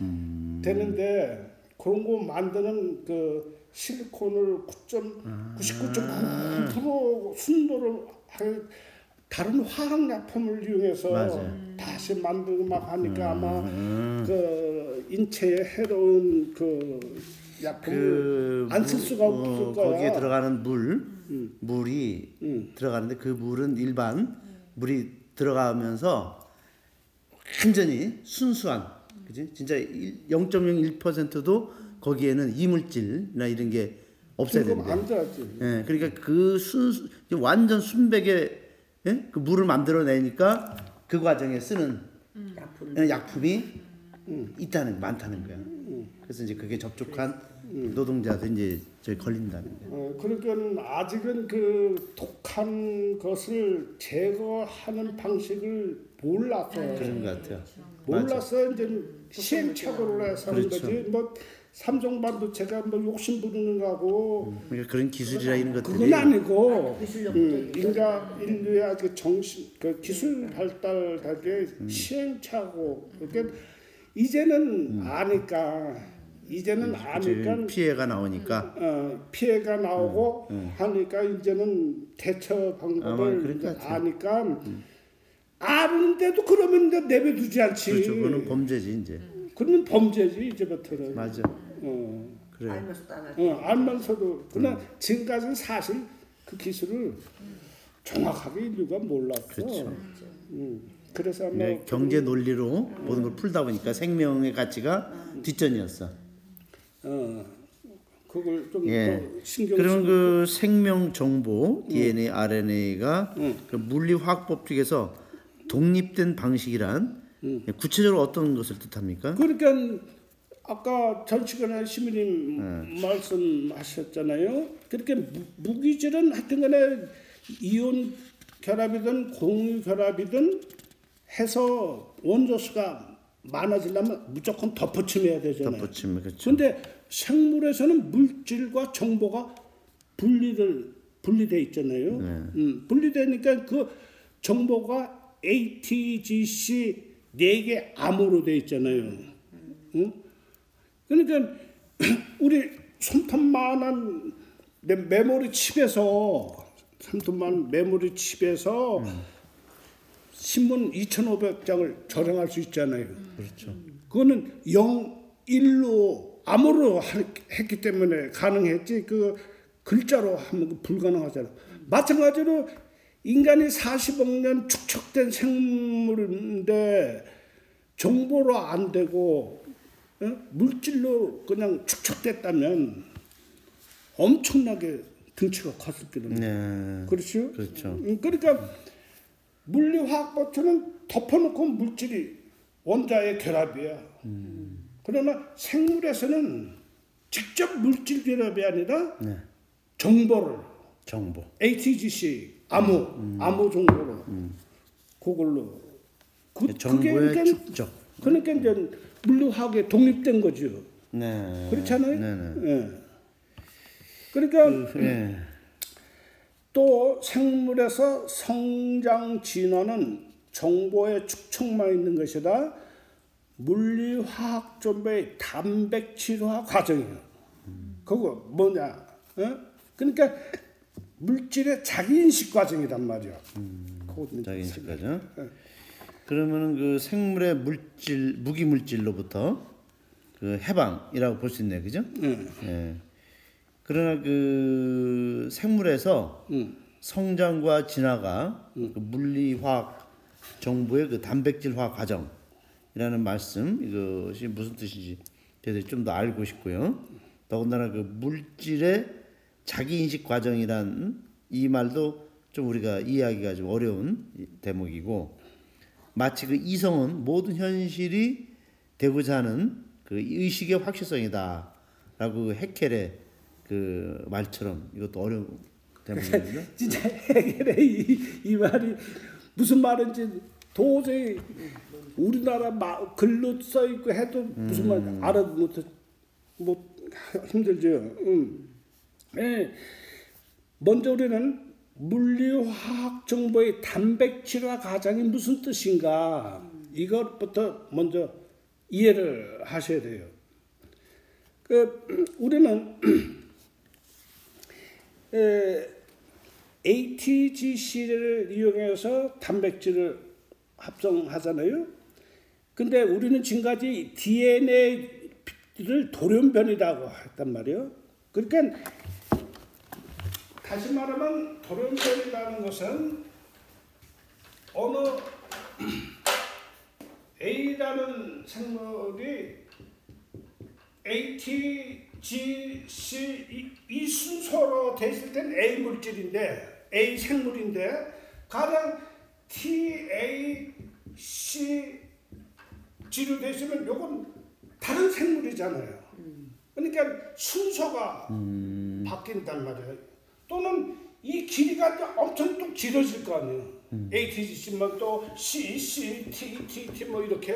[SPEAKER 1] 음.
[SPEAKER 2] 되는데 그런 거 만드는 그 실리콘을 9.99.9% 순도를 할 다른 화학 약품을 이용해서
[SPEAKER 1] 맞아요.
[SPEAKER 2] 다시 만들고 막 하니까 아마
[SPEAKER 1] 음.
[SPEAKER 2] 그 인체에 해로운 그 약품을 안쓸
[SPEAKER 1] 물-
[SPEAKER 2] 수가 없을
[SPEAKER 1] 어,
[SPEAKER 2] 거야.
[SPEAKER 1] 거기에 들어가는 물
[SPEAKER 2] 음.
[SPEAKER 1] 물이
[SPEAKER 2] 음.
[SPEAKER 1] 들어가는데 그 물은 일반 물이 들어가면서 완전히 순수한 그지? 진짜 0.01%도 거기에는 이물질이나 이런 게 없어야
[SPEAKER 2] 되지.
[SPEAKER 1] 예, 그러니까 그 순수 완전 순백의 예? 그 물을 만들어내니까 그 과정에 쓰는 예, 약품이 있다는 많다는 거야. 그래서 이제 그게 접촉한 노동자도 이제 저기 걸린다는.
[SPEAKER 2] 어, 그러니까 아직은 그 독한 것을 제거하는 방식을 몰라서
[SPEAKER 1] 그런 것 같아요.
[SPEAKER 2] 몰라서 이제 시행착오를 해서 하는
[SPEAKER 1] 그렇죠.
[SPEAKER 2] 거지. 뭐 삼성 반도체가 뭐 욕심 부리는 거하고
[SPEAKER 1] 그러니까 그런 기술이나 이런 것들이
[SPEAKER 2] 그건 아니고
[SPEAKER 3] 기술력
[SPEAKER 2] 음, 인가 인류의 그 정신 그 기술 발달하게
[SPEAKER 1] 음.
[SPEAKER 2] 시행착오 그러니까 이제는 아니까 이제는 아니까
[SPEAKER 1] 이제 피해가 나오니까
[SPEAKER 2] 어, 피해가 나오고 하니까 이제는 대처
[SPEAKER 1] 음,
[SPEAKER 2] 방법을
[SPEAKER 1] 같아요.
[SPEAKER 2] 아니까 아는데도 그러면 이제 내버두지 않지.
[SPEAKER 1] 그렇죠. 그거는 범죄지 이제.
[SPEAKER 2] 그러면 범죄지 이제부터는.
[SPEAKER 1] 맞아.
[SPEAKER 2] 어,
[SPEAKER 1] 그래.
[SPEAKER 3] 알면서도 안
[SPEAKER 2] 어, 알면서도 그러나 지금까지는 사실 그 기술을 정확하게 인류가 몰랐어.
[SPEAKER 1] 그렇죠.
[SPEAKER 2] 음, 그래서 아마
[SPEAKER 1] 네, 경제 논리로 모든 걸 풀다 보니까 생명의 가치가 뒷전이었어.
[SPEAKER 2] 어, 그걸 좀
[SPEAKER 1] 예.
[SPEAKER 2] 더 신경 쓰고
[SPEAKER 1] 그 생명 정보 DNA, RNA가
[SPEAKER 2] 응.
[SPEAKER 1] 그 물리 화학 법칙에서 독립된 방식이란 구체적으로 어떤 것을 뜻합니까?
[SPEAKER 2] 그러니까 아까 전 시간에 시민님 말씀하셨잖아요. 그렇게 무- 무기질은 하여튼간에 이온 결합이든 공유 결합이든 해서 원소 수가 많아지려면 무조건 덧붙임해야 되잖아요.
[SPEAKER 1] 덧붙임 그렇죠.
[SPEAKER 2] 근데 생물에서는 물질과 정보가 분리를 분리돼 있잖아요. 음, 분리되니까 그 정보가 ATGC 네개 암호로 돼 있잖아요. 응? 그러니까 <clears throat> 우리 손톱만한 내 메모리 칩에서 손톱만 메모리 칩에서 신문 2,500장을 저장할 수 있잖아요.
[SPEAKER 1] 그렇죠.
[SPEAKER 2] 그거는 0, 1로 암호로 하- 했기 때문에 가능했지 그 글자로 하면 그 불가능하잖아. 마찬가지로 인간이 40억 년 축적된 생물인데 정보로 안 되고 어? 물질로 그냥 축적됐다면 엄청나게 등치가 컸을 거는
[SPEAKER 1] 네.
[SPEAKER 2] 그렇죠?
[SPEAKER 1] 그렇죠.
[SPEAKER 2] 음, 그러니까 물리화학법처는 덮어놓고 물질이 원자의 결합이야. 그러나 생물에서는 직접 물질 결합이 아니라
[SPEAKER 1] 네.
[SPEAKER 2] 정보를
[SPEAKER 1] 정보.
[SPEAKER 2] ATGC 암호 암호 정보로 그걸로 그, 그게
[SPEAKER 1] 정보의
[SPEAKER 2] 그러니까,
[SPEAKER 1] 축적.
[SPEAKER 2] 그러니까 이제 물리화학에 독립된 거죠.
[SPEAKER 1] 네.
[SPEAKER 2] 그렇잖아요.
[SPEAKER 1] 네네.
[SPEAKER 2] 예. 그러니까
[SPEAKER 1] 네.
[SPEAKER 2] 또 생물에서 성장 진화는 정보의 축적만 있는 것이다. 물리화학 정보의 단백 질화 과정이에요. 그거 뭐냐? 어? 그러니까 물질의 자기인식 과정이란 말이야. 그거
[SPEAKER 1] 자기 인식까죠. 그러면은 그 생물의 물질 무기 물질로부터 그 해방이라고 볼 수 있네요, 그죠?
[SPEAKER 2] 응.
[SPEAKER 1] 예. 그러나 그 생물에서
[SPEAKER 2] 응.
[SPEAKER 1] 성장과 진화가 그 물리화학 정보의 그 단백질화 과정이라는 말씀 이것이 무슨 뜻인지 대해서 좀 더 알고 싶고요. 더군다나 그 물질의 자기 인식 과정이란 이 말도 좀 우리가 이해하기가 좀 어려운 이 대목이고 마치 그 이성은 모든 현실이 되고자 하는 그 의식의 확실성이다라고 그 헤켈의 그 말처럼 이것도 어려운 대목입니다. <laughs>
[SPEAKER 2] 진짜 해결의 이, 이 말이 무슨 말인지 도저히 우리나라 마, 글로 써 있고 해도 무슨 말 알아 못, 못 힘들죠. 음. 예. 먼저 우리는 물리화학 정보의 단백질화 과정이 무슨 뜻인가 이것부터 먼저 이해를 하셔야 돼요. 그 음, 우리는 에, <clears throat> ATGC를 이용해서 단백질을 합성하잖아요. 근데 우리는 지금까지 DNA를 돌연변이라고 했단 말이에요. 그러니까 다시 말하면 돌연변이라는 것은 어느 A라는 생물이 ATGC 이, 이 순서로 돼 있을 땐 A 물질인데 A 생물인데 가장 TAC G로 돼 있으면 요건 다른 생물이잖아요. 그러니까 순서가 바뀐단 말이에요. 또는 이 길이가 이제 엄청 또 길어질 거 아니에요. ATGC면 또 C, C, T, T, T 뭐 이렇게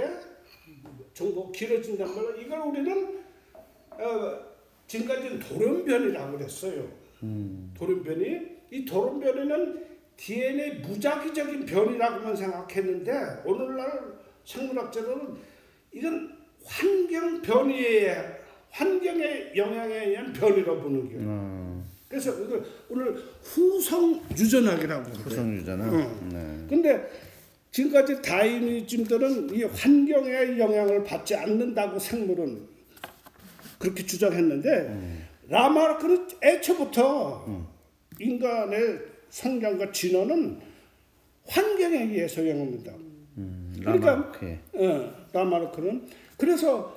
[SPEAKER 2] 정보 길어진단 말이에요. 이걸 우리는 어, 지금까지는 돌연변이라고 그랬어요. 돌연변이 이 돌연변이는 DNA 무작위적인 변이라고만 생각했는데 오늘날 생물학자들은 이건 환경 변이에 환경의 영향에 의한 변이라고 보는 거예요.
[SPEAKER 1] 어,
[SPEAKER 2] 그래서 이걸 오늘 후성 유전학이라고 그래요.
[SPEAKER 1] 구성유잖아.
[SPEAKER 2] 응.
[SPEAKER 1] 네.
[SPEAKER 2] 근데 지금까지 다이니즘들은 이 환경의 영향을 받지 않는다고 생물은 그렇게 주장했는데 라마르크는 애초부터 인간의 성장과 진화는 환경에 의해서 영합니다. 그러니까
[SPEAKER 1] 라마르크의.
[SPEAKER 2] 예, 라마르크는 그래서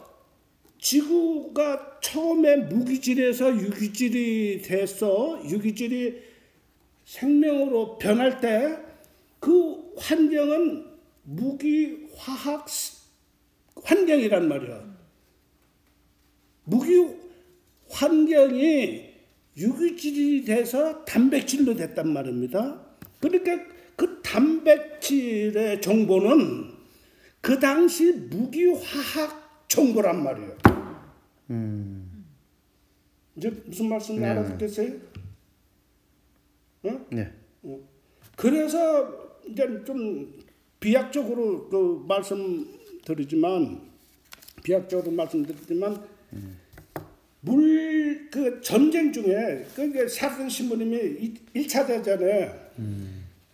[SPEAKER 2] 지구가 처음에 무기질에서 유기질이 돼서 유기질이 생명으로 변할 때 그 환경은 무기 화학 시- 환경이란 말이야. 무기 환경이 유기질이 돼서 단백질로 됐단 말입니다. 그러니까 그 단백질의 정보는 그 당시 무기 화학 정보란 말이에요. 이제 무슨 말씀
[SPEAKER 1] 네.
[SPEAKER 2] 알아듣겠어요? 응?
[SPEAKER 1] 네.
[SPEAKER 2] 그래서 이제 좀 비약적으로 그 말씀드리지만 비약적으로 말씀드리지만 물 그 전쟁 중에 그게 사건 신부님이 1차 대전에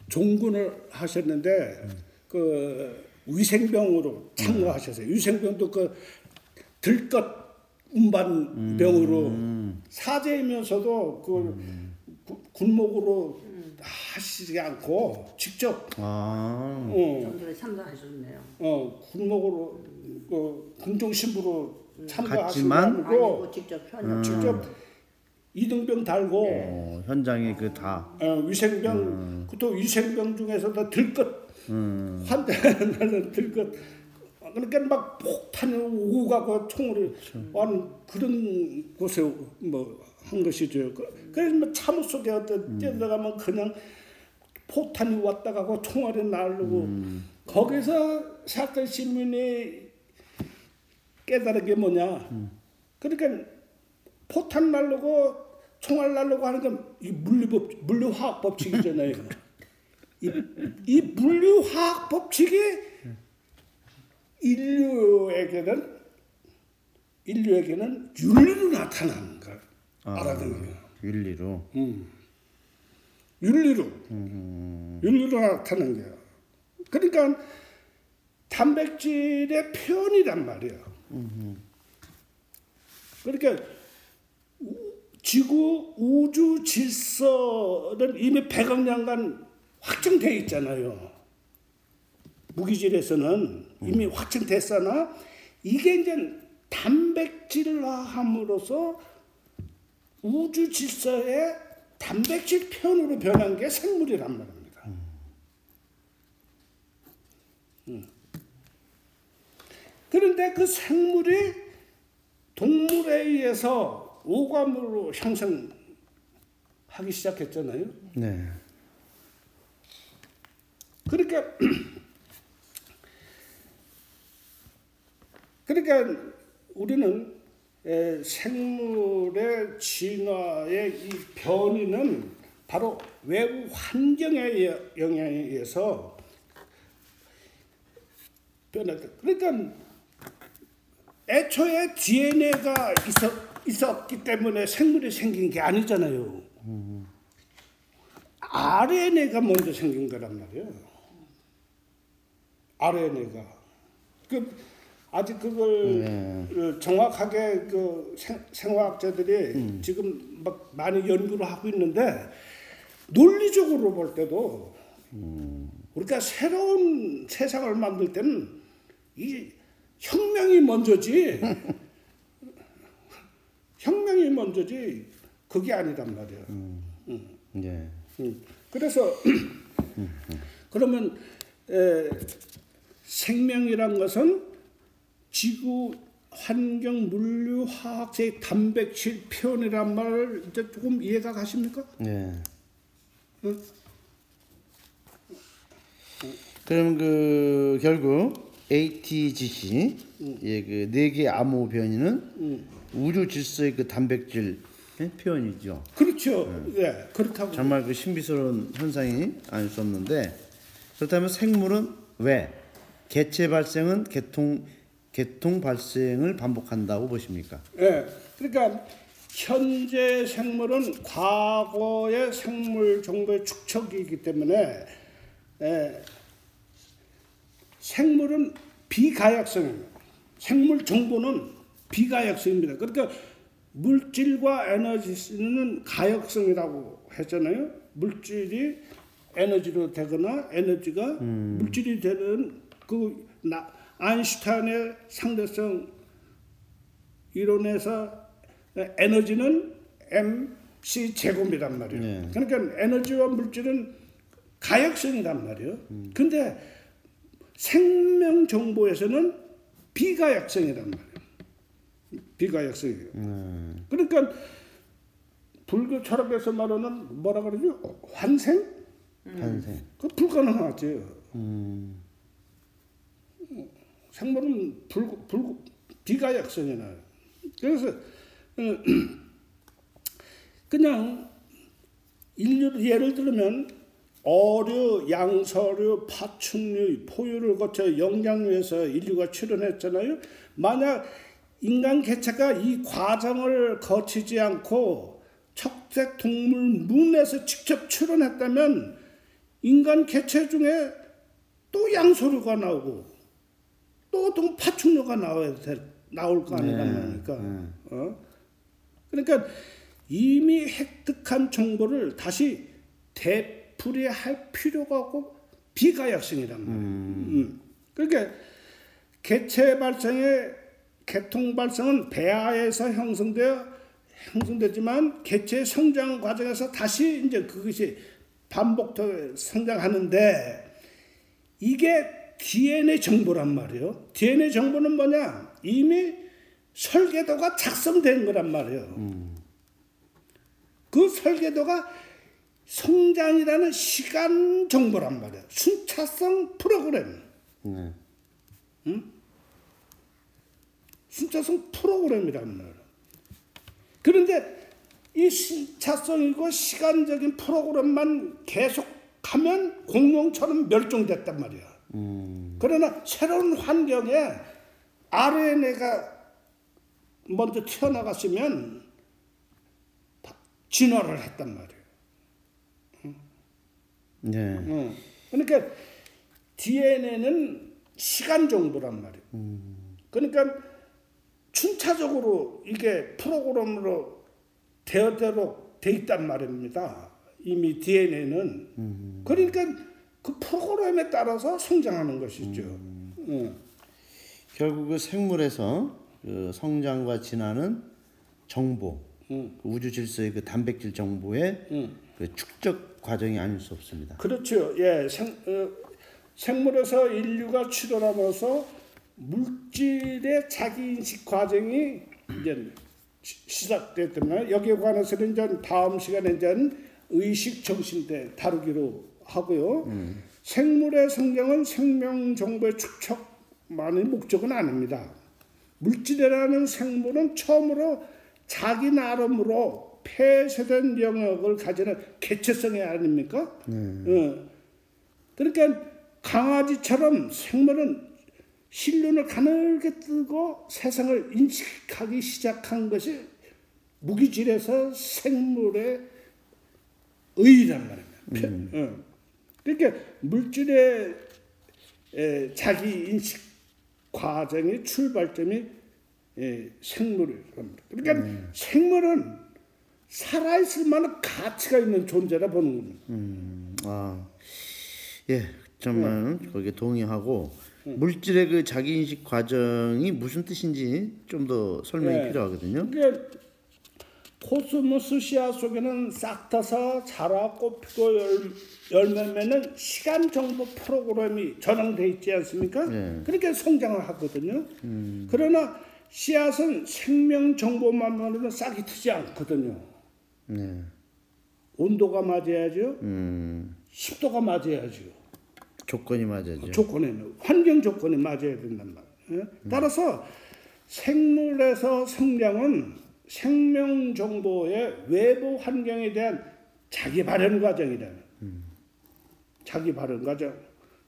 [SPEAKER 2] 종군을 하셨는데 그 위생병으로 참가하셨어요. 위생병도 그 들것 운반병으로 사제이면서도 그 구- 군목으로 하시지 않고 직접
[SPEAKER 1] 아,
[SPEAKER 2] 어,
[SPEAKER 5] 참가하셨네요.
[SPEAKER 2] 어 군목으로 그 군종 신부로 참가하시고
[SPEAKER 1] 갔지만?
[SPEAKER 2] 아니고
[SPEAKER 5] 아니고 직접.
[SPEAKER 2] 직접 이등병 달고.
[SPEAKER 1] 어, 현장에 그 다.
[SPEAKER 2] 어, 위생병 그또 위생병 중에서도 들것. 환대하는 들것. 그러니까 막 폭탄이 오고 가고 총으로 하는 그런 곳에 뭐 한 것이죠. 그- 그래서 뭐 참호 속에 어떤 뛰어들어가면 그냥 폭탄이 왔다 가고 총알이 날르고. 거기서 사건 시민이 깨달은 게 뭐냐. 그러니까 포탄 날르고 총알 날르고 하는 건 이 물리법 물리화학 법칙이잖아요. 이, 이 물리화학 법칙이 인류에게는 인류에게는 윤리로 나타나는 걸
[SPEAKER 1] 아.
[SPEAKER 2] 알아듣는 거예요.
[SPEAKER 1] 윤리로.
[SPEAKER 2] 윤리로 윤리로 나타나는 거예요. 그러니까 단백질의 표현이란 말이에요. 그러니까 우- 지구 우주 질서는 이미 100억 년간 확정돼 있잖아요. 무기질에서는 이미 확정됐으나 이게 이제 단백질화함으로써 우주 질서의 단백질 편으로 변한 게 생물이란 말입니다. 음. 그런데 그 생물이 동물에 의해서 오감으로 형성하기 시작했잖아요.
[SPEAKER 1] 네.
[SPEAKER 2] 그러니까 그러니까 우리는 에, 생물의 진화의 이 변이는 바로 외부 환경의 여- 영향에 의해서 변했다. 그러니까 애초에 DNA가 있었, 있었기 때문에 생물이 생긴 게 아니잖아요. RNA가 먼저 생긴 거란 말이에요. RNA가. 그 아직 그걸 어, 정확하게 그 생, 생화학자들이 지금 막 많이 연구를 하고 있는데 논리적으로 볼 때도 우리가 새로운 세상을 만들 때는 이 혁명이 먼저지 <laughs> 혁명이 먼저지 그게 아니란 말이에요.
[SPEAKER 1] 예.
[SPEAKER 2] 음. 그래서 <clears throat> 그러면 에, 생명이란 것은 지구 환경 물류 화학의 단백질 표현이란 말을 이제 조금 이해가 가십니까?
[SPEAKER 1] 예.
[SPEAKER 2] 응?
[SPEAKER 1] 그럼 그 결국 ATGC 예그 네 개 암호 변이는 우주 질서의 그 단백질 예? 표현이죠.
[SPEAKER 2] 그렇죠. 예, 그렇다고.
[SPEAKER 1] 정말 그 신비스러운 현상이 아닐 수 없는데 그렇다면 생물은 왜 개체 발생은 개통 개통 발생을 반복한다고 보십니까?
[SPEAKER 2] 예, 그러니까 현재 생물은 과거의 생물 정보의 축적이기 때문에 예, 생물은 비가역성입니다. 생물 정보는 비가역성입니다. 그러니까 물질과 에너지는 가역성이라고 했잖아요. 물질이 에너지로 되거나 에너지가 물질이 되는 그 나, 아인슈타인의 상대성 이론에서 에너지는 mc 제곱이란 말이에요.
[SPEAKER 1] 네.
[SPEAKER 2] 그러니까 에너지와 물질은 가역성이란 말이에요. 근데 생명 정보에서는 비가역성이란 말이에요. 비가역성이에요. 그러니까 불교 철학에서 말하는 뭐라 그러죠? 환생?
[SPEAKER 1] 탄생.
[SPEAKER 2] 그 불가능하지.
[SPEAKER 1] 음.
[SPEAKER 2] 생물은 불, 불, 비가역성이 나요. 그래서 어, <clears throat> 그냥 인류 예를 들면 어류, 양서류, 파충류, 포유를 거쳐 영양류에서 인류가 출현했잖아요. 만약 인간 개체가 이 과정을 거치지 않고 척색 동물 문에서 직접 출현했다면 인간 개체 중에 또 양서류가 나오고 또 어떤 파충류가 나와야 돼, 나올 거 아니란 말이니까. 어? 그러니까 이미 획득한 정보를 다시 되 풀이할 필요가 없고 비가역성이란 말이에요. 음. 그러니까 개체 발생의 개통 발생은 배아에서 형성되어 형성되지만 개체 성장 과정에서 다시 이제 그것이 반복되어 성장하는데 이게 DNA 정보란 말이에요. DNA 정보는 뭐냐? 이미 설계도가 작성된 거란 말이에요. 그 설계도가 성장이라는 시간 정보란 말이에요. 순차성 프로그램.
[SPEAKER 1] 네.
[SPEAKER 2] 순차성 프로그램이란 말이에요. 그런데 이 순차성이고 시간적인 프로그램만 계속하면 공룡처럼 멸종됐단 말이야. 그러나 새로운 환경에 RNA가 먼저 튀어나갔으면 다 진화를 했단 말이에요.
[SPEAKER 1] 네.
[SPEAKER 2] 어. 그러니까 DNA는 시간 정보란 말이에요. 그러니까 춘차적으로 이게 프로그램으로 되어대로 돼 있단 말입니다. 이미 DNA는. 그러니까 그 프로그램에 따라서 성장하는 것이죠. 어.
[SPEAKER 1] 결국 그 생물에서 그 성장과 진화는 정보,
[SPEAKER 2] 음.
[SPEAKER 1] 그 우주 질서의 그 단백질 정보의
[SPEAKER 2] 음.
[SPEAKER 1] 그 축적 과정이 아닐 수 없습니다.
[SPEAKER 2] 그렇죠. 예, 생, 어, 생물에서 인류가 출현하면서 물질의 자기 인식 과정이 이제 시- 시작됐잖아요. 여기에 관해서는 이제 다음 시간에 이제 의식 정신대 다루기로 하고요. 생물의 성장은 생명 정보의 축적만의 목적은 아닙니다. 물질이라는 생물은 처음으로 자기 나름으로 폐쇄된 영역을 가지는 개체성이 아닙니까? 어. 그러니까 강아지처럼 생물은 실눈을 가늘게 뜨고 세상을 인식하기 시작한 것이 무기질에서 생물의 의란 말입니다. 어. 그러니까 물질의 에, 자기 인식 과정의 출발점이 에, 생물이란 말이에요. 그러니까 생물은 살아있을 만한 가치가 있는 존재라 보는 겁니다.
[SPEAKER 1] 아, 예, 정말
[SPEAKER 2] 네.
[SPEAKER 1] 거기에 동의하고 물질의 그 자기 인식 과정이 무슨 뜻인지 좀 더 설명이
[SPEAKER 2] 네.
[SPEAKER 1] 필요하거든요.
[SPEAKER 2] 그게 코스모스 씨앗 속에는 싹 터서 자라 꽃피고 열, 열매 맺는 시간 정보 프로그램이 전환돼 있지 않습니까?
[SPEAKER 1] 네.
[SPEAKER 2] 그러니까 성장을 하거든요. 그러나 씨앗은 생명 정보만 으로는 싹이 트지 않거든요.
[SPEAKER 1] 네,
[SPEAKER 2] 온도가 맞아야죠.
[SPEAKER 1] 음,
[SPEAKER 2] 습도가 맞아야죠.
[SPEAKER 1] 조건이 맞아야죠.
[SPEAKER 2] 조건에는 환경 조건이 맞아야 된단 말이에요. 예? 따라서 생물에서 성장은 생명 정보의 외부 환경에 대한 자기 발현 과정이다. 자기 발현 과정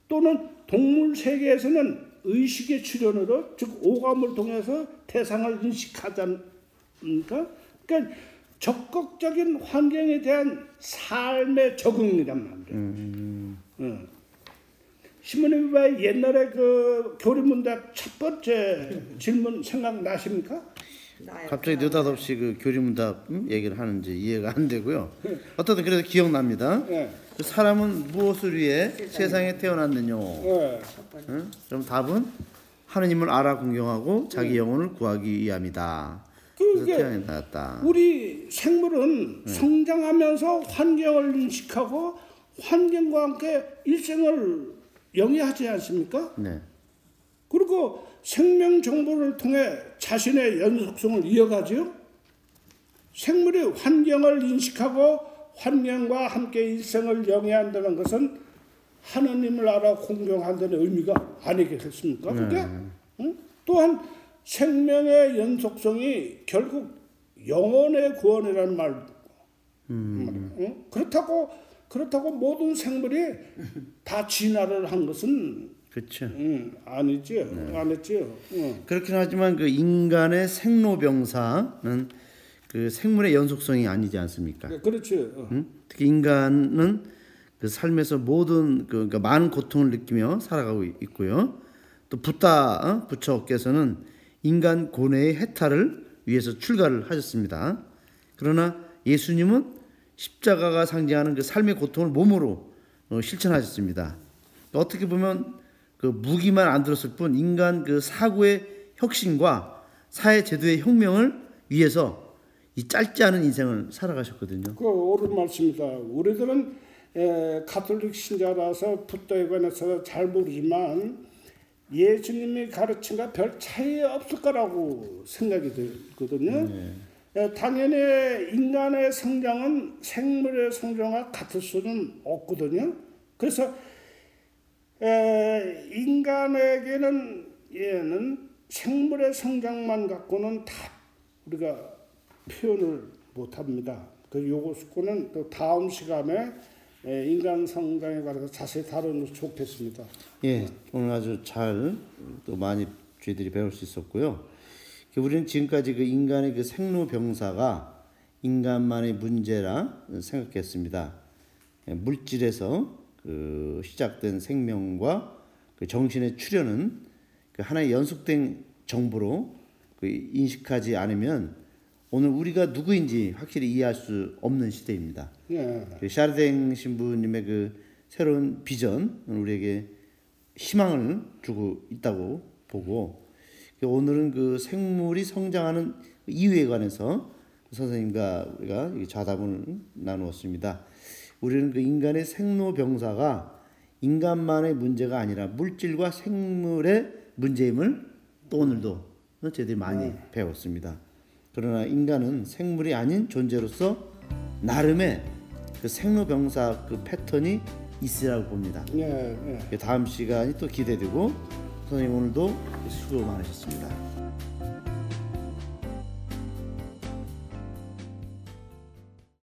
[SPEAKER 2] 또는 동물 세계에서는 의식의 출현으로 즉 오감을 통해서 대상을 인식하지 않습니까? 그러니까 적극적인 환경에 대한 삶의 적응이란 말이에요. 어. 신부님 왜 옛날에 그 교리문답 첫 번째 질문 생각나십니까?
[SPEAKER 5] 나요.
[SPEAKER 1] 갑자기 느닷없이 그 교리문답 음, 얘기를 하는지 이해가 안 되고요. 어떻든 그래도 기억납니다.
[SPEAKER 2] 예.
[SPEAKER 1] 그 사람은 무엇을 위해 세상에 태어났느냐?
[SPEAKER 2] 예.
[SPEAKER 1] 응? 그럼 답은 하느님을 알아 공경하고 자기 영혼을 구하기 위함이다.
[SPEAKER 2] 그게
[SPEAKER 1] 태어났다.
[SPEAKER 2] 우리 생물은 성장하면서 환경을 인식하고 환경과 함께 일생을 영위하지 않습니까?
[SPEAKER 1] 네.
[SPEAKER 2] 그리고 생명 정보를 통해 자신의 연속성을 이어가죠. 생물이 환경을 인식하고 환경과 함께 일생을 영위한다는 것은 하나님을 알아 공경한다는 의미가 아니겠습니까? 그게 응? 또한 생명의 연속성이 결국 영혼의 구원이라는 말. 응? 그렇다고 그렇다고 모든 생물이 다 진화를 한 것은
[SPEAKER 1] 그렇죠.
[SPEAKER 2] 음, 아니죠. 아니죠. 응.
[SPEAKER 1] 그렇긴 하지만 그 인간의 생로병사는 그 생물의 연속성이 아니지 않습니까?
[SPEAKER 2] 네, 그렇죠. 어.
[SPEAKER 1] 응? 특히 인간은 그 삶에서 모든 그 그러니까 많은 고통을 느끼며 살아가고 있고요. 또 붓다 어? 부처께서는 인간 고뇌의 해탈을 위해서 출가를 하셨습니다. 그러나 예수님은 십자가가 상징하는 그 삶의 고통을 몸으로 어, 실천하셨습니다. 어떻게 보면 그 무기만 안 들었을 뿐 인간 그 사고의 혁신과 사회 제도의 혁명을 위해서 이 짧지 않은 인생을 살아가셨거든요.
[SPEAKER 2] 그 옳은 말씀입니다. 우리들은 에, 가톨릭 신자라서 붓도에 관해서 잘 모르지만 예수님이 가르친 거별 차이 없을 거라고 생각이 들거든요. 에, 당연히 인간의 성장은 생물의 성장과 같을 수는 없거든요. 그래서 에, 인간에게는 얘는 생물의 성장만 갖고는 다 우리가 표현을 못합니다. 그 요것은 또 다음 시간에 예, 인간 성장에 관해서 자세히 다루면 좋겠습니다.
[SPEAKER 1] 예, 오늘 아주 잘 또 많이 저희들이 배울 수 있었고요. 그 우리는 지금까지 그 인간의 그 생로병사가 인간만의 문제라 생각했습니다. 예, 물질에서 그 시작된 생명과 그 정신의 출현은 그 하나의 연속된 정보로 그 인식하지 않으면 오늘 우리가 누구인지 확실히 이해할 수 없는 시대입니다.
[SPEAKER 2] 예.
[SPEAKER 1] 그 샤르댕 신부님의 그 새로운 비전 우리에게 희망을 주고 있다고 보고 그 오늘은 그 생물이 성장하는 이유에 관해서 선생님과 우리가 이 좌담을 나누었습니다. 우리는 그 인간의 생로병사가 인간만의 문제가 아니라 물질과 생물의 문제임을 또 오늘도 저희들이 많이 배웠습니다. 그러나 인간은 생물이 아닌 존재로서 나름의 그 생로병사 그 패턴이 있으라고 봅니다.
[SPEAKER 2] 예, 예.
[SPEAKER 1] 다음 시간이 또 기대되고 선생님 오늘도 수고 많으셨습니다.